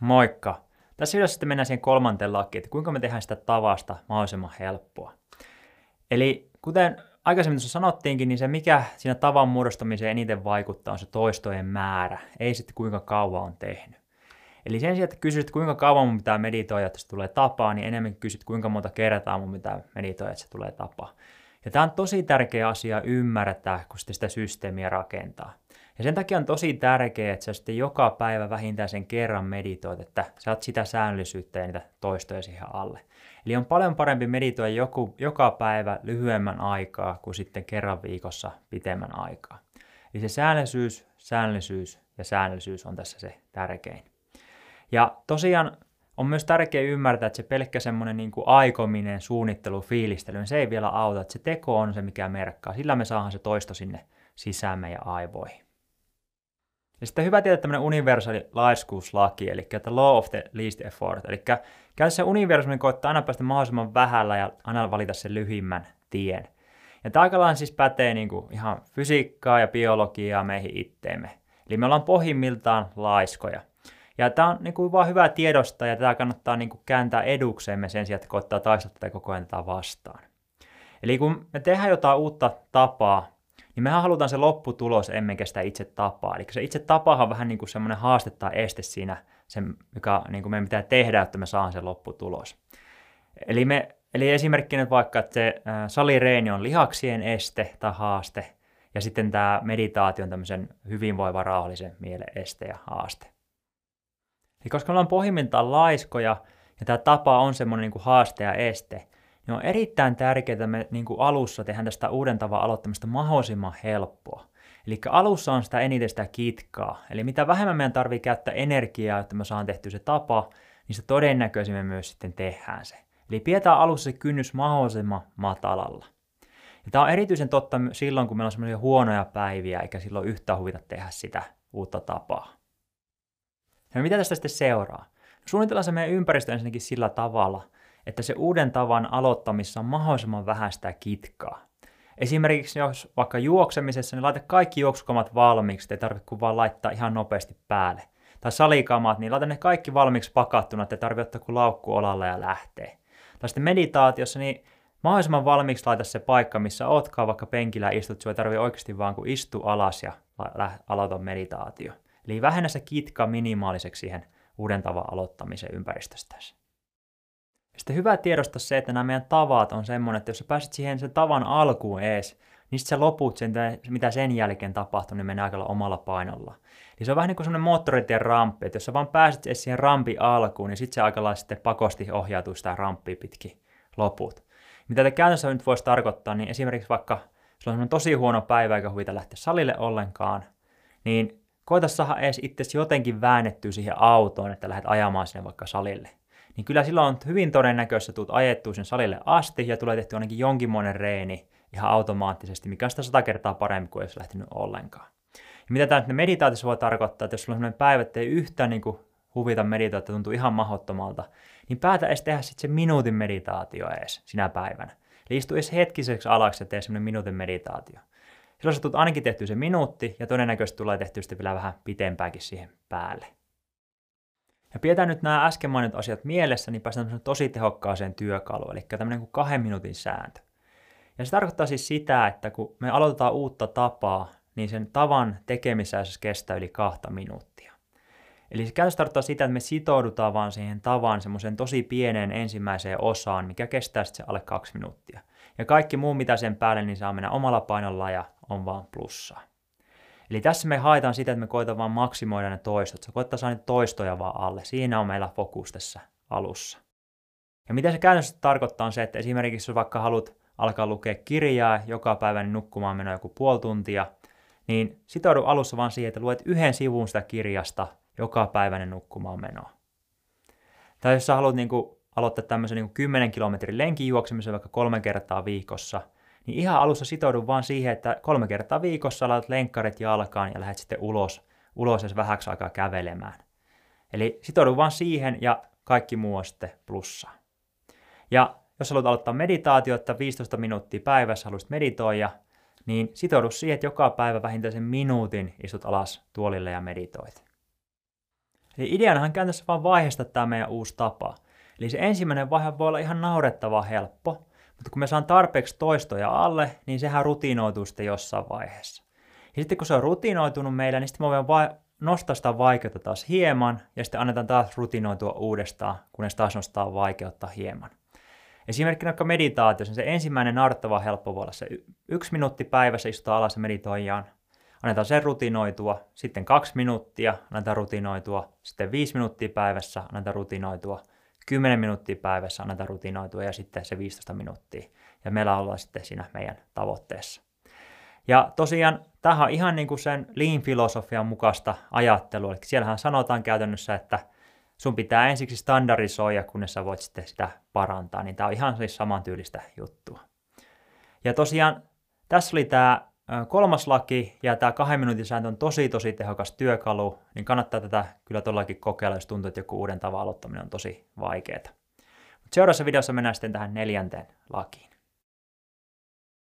Moikka! Tässä videossa sitten mennään siihen kolmanteen lakiin, että kuinka me tehdään sitä tavasta mahdollisimman helppoa. Eli kuten aikaisemmin tuossa sanottiinkin, niin se mikä siinä tavan muodostamiseen eniten vaikuttaa on se toistojen määrä, ei sitten kuinka kauan on tehnyt. Eli sen sijaan, että kysyt kuinka kauan mun pitää meditoida, että se tulee tapaa, niin enemmän kysyt kuinka monta kertaa mun pitää meditoida, että se tulee tapaa. Ja tämä on tosi tärkeä asia ymmärtää, kun sitä systeemiä rakentaa. Ja sen takia on tosi tärkeää, että sä sitten joka päivä vähintään sen kerran meditoit, että saat sitä säännöllisyyttä ja niitä toistoja siihen alle. Eli on paljon parempi meditoida joku, joka päivä lyhyemmän aikaa kuin sitten kerran viikossa pitemmän aikaa. Eli se säännöllisyys, säännöllisyys ja säännöllisyys on tässä se tärkein. Ja tosiaan on myös tärkeää ymmärtää, että se pelkkä semmoinen niin aikominen, suunnittelu, fiilistely, niin se ei vielä auta, että se teko on se, mikä merkkaa. Sillä me saadaan se toisto sinne sisään meidän aivoihin. Ja sitten hyvä tietää tämmöinen universaali laiskuuslaki, eli että law of the least effort. Eli käytännössä universumi koittaa aina päästä mahdollisimman vähällä ja aina valita sen lyhimmän tien. Ja tämä aika siis pätee niin kuin ihan fysiikkaa ja biologiaa meihin itteemme. Eli me ollaan pohjimmiltaan laiskoja. Ja tämä on niin kuin vaan hyvä tiedosta ja tämä kannattaa niin kuin kääntää edukseemme sen sijaan, että koittaa taistella tätä koko ajan tätä vastaan. Eli kun me tehdään jotain uutta tapaa, niin mehän halutaan se lopputulos emmekä sitä itse tapaa. Eli se itse tapahan on vähän niin kuin semmoinen haaste tai este siinä, se, mikä niin kuin meidän pitää tehdä, että me saamme se lopputulos. Eli, me, eli esimerkkinä vaikka, että se salireeni on lihaksien este tai haaste, ja sitten tämä meditaatio on tämmöisen hyvinvoivan rauhallisen mielen este ja haaste. Eli koska me ollaan pohjimmiltaan laiskoja, ja tämä tapa on semmoinen niin kuin haaste ja este, niin on erittäin tärkeää, että me niin kuin alussa tehdään tästä uuden tavan aloittamista mahdollisimman helppoa. Eli alussa on sitä eniten sitä kitkaa. Eli mitä vähemmän meidän tarvii käyttää energiaa, että me saan tehtyä se tapa, niin se todennäköisimmin myös sitten tehdään se. Eli pidetään alussa se kynnys mahdollisimman matalalla. Ja tämä on erityisen totta silloin, kun meillä on semmoisia huonoja päiviä, eikä silloin yhtään huvita tehdä sitä uutta tapaa. Ja mitä tästä sitten seuraa? Suunnitellaan se meidän ympäristö ensinnäkin sillä tavalla, että se uuden tavan aloittamissa on mahdollisimman vähän sitä kitkaa. Esimerkiksi jos vaikka juoksemisessa, niin laita kaikki juoksukamat valmiiksi, ei tarvitse kuin vaan laittaa ihan nopeasti päälle. Tai salikamat, niin laita ne kaikki valmiiksi pakattuna, että ei tarvitse ottaa kuin laukku olalle ja lähtee. Tai sitten meditaatiossa, niin mahdollisimman valmiiksi laita se paikka, missä ootkaan, vaikka penkillä istut, sinua ei tarvitse oikeasti vaan kuin istu alas ja aloita meditaatio. Eli vähennä se kitka minimaaliseksi siihen uuden tavan aloittamisen ympäristöstä. Sitten hyvä tiedosta se, että nämä meidän tavat on semmoinen, että jos sä pääset siihen sen tavan alkuun ees, niin sitten sä loput sen, mitä sen jälkeen tapahtuu, niin menee aika omalla painolla. Eli se on vähän niin kuin semmoinen moottoritien ramppi, että jos sä vaan pääset ees siihen rampi alkuun, niin sitten se aika sitten pakosti ohjautuu sitä ramppia pitkin loput. Mitä te käytännössä nyt voisi tarkoittaa, niin esimerkiksi vaikka sulla on tosi huono päivä eikä huvita lähteä salille ollenkaan, niin koita saada edes itse jotenkin väännettyä siihen autoon, että lähdet ajamaan sinne vaikka salille niin kyllä silloin on hyvin todennäköistä, että tulet ajettua sen salille asti ja tulee tehty ainakin jonkinmoinen reeni ihan automaattisesti, mikä on sitä sata kertaa parempi kuin jos lähtenyt ollenkaan. Ja mitä tämä nyt meditaatiossa voi tarkoittaa, että jos sulla on sellainen päivä, että ei yhtään niin kuin huvita meditaatio, tuntuu ihan mahdottomalta, niin päätä edes tehdä sitten se minuutin meditaatio edes sinä päivänä. Eli istu edes hetkiseksi alaksi ja tee semmoinen minuutin meditaatio. Silloin sä tulet ainakin tehty se minuutti ja todennäköisesti tulee tehty sitten vielä vähän pitempääkin siihen päälle. Ja pidetään nyt nämä äsken mainitut asiat mielessä, niin päästään tosi tehokkaaseen työkaluun, eli tämmöinen kuin kahden minuutin sääntö. Ja se tarkoittaa siis sitä, että kun me aloitetaan uutta tapaa, niin sen tavan tekemisessä kestää yli kahta minuuttia. Eli se käytössä tarkoittaa sitä, että me sitoudutaan vaan siihen tavan semmoiseen tosi pieneen ensimmäiseen osaan, mikä kestää sitten alle kaksi minuuttia. Ja kaikki muu, mitä sen päälle, niin saa mennä omalla painolla ja on vaan plussaa. Eli tässä me haetaan sitä, että me koetaan vaan maksimoida ne toistot. Se koittaa saada toistoja vaan alle. Siinä on meillä fokus tässä alussa. Ja mitä se käytännössä tarkoittaa on se, että esimerkiksi jos vaikka haluat alkaa lukea kirjaa joka päivä niin nukkumaan menoa joku puoli tuntia, niin sitoudu alussa vaan siihen, että luet yhden sivun sitä kirjasta joka päiväinen nukkumaan menoa. Tai jos sä haluat niin kuin, aloittaa tämmöisen niin 10 kilometrin lenkin juoksemisen vaikka kolme kertaa viikossa – niin ihan alussa sitoudun vaan siihen, että kolme kertaa viikossa laitat lenkkarit jalkaan ja lähdet sitten ulos, ulos edes vähäksi aikaa kävelemään. Eli sitoudun vaan siihen ja kaikki muu on sitten plussaa. Ja jos haluat aloittaa meditaatio, että 15 minuuttia päivässä haluaisit meditoida, niin sitoudu siihen, että joka päivä vähintään sen minuutin istut alas tuolille ja meditoit. Eli ideanahan käytännössä vaan vaiheista tämä meidän uusi tapa. Eli se ensimmäinen vaihe voi olla ihan naurettava helppo, mutta kun me saan tarpeeksi toistoja alle, niin sehän rutinoituu sitten jossain vaiheessa. Ja sitten kun se on rutinoitunut meillä, niin sitten me voidaan va- nostaa sitä vaikeutta taas hieman, ja sitten annetaan taas rutinoitua uudestaan, kunnes taas nostaa vaikeutta hieman. Esimerkkinä vaikka meditaatiossa, niin se ensimmäinen naurettava helppo voi olla se yksi minuutti päivässä istutaan alas ja. Annetaan sen rutinoitua, sitten kaksi minuuttia, annetaan rutinoitua, sitten viisi minuuttia päivässä, annetaan rutinoitua, kymmenen minuuttia päivässä, annetaan rutinoitua ja sitten se 15 minuuttia. Ja meillä ollaan sitten siinä meidän tavoitteessa. Ja tosiaan tämähän on ihan niin kuin sen lean-filosofian mukaista ajattelua. Eli siellähän sanotaan käytännössä, että sun pitää ensiksi standardisoida, kunnes sä voit sitten sitä parantaa. Niin tämä on ihan siis samantyylistä juttua. Ja tosiaan tässä oli tämä kolmas laki, ja tämä kahden minuutin sääntö on tosi tosi tehokas työkalu, niin kannattaa tätä kyllä todellakin kokeilla, jos tuntuu, että joku uuden tavan aloittaminen on tosi vaikeaa. Seuraavassa videossa mennään sitten tähän neljänteen lakiin.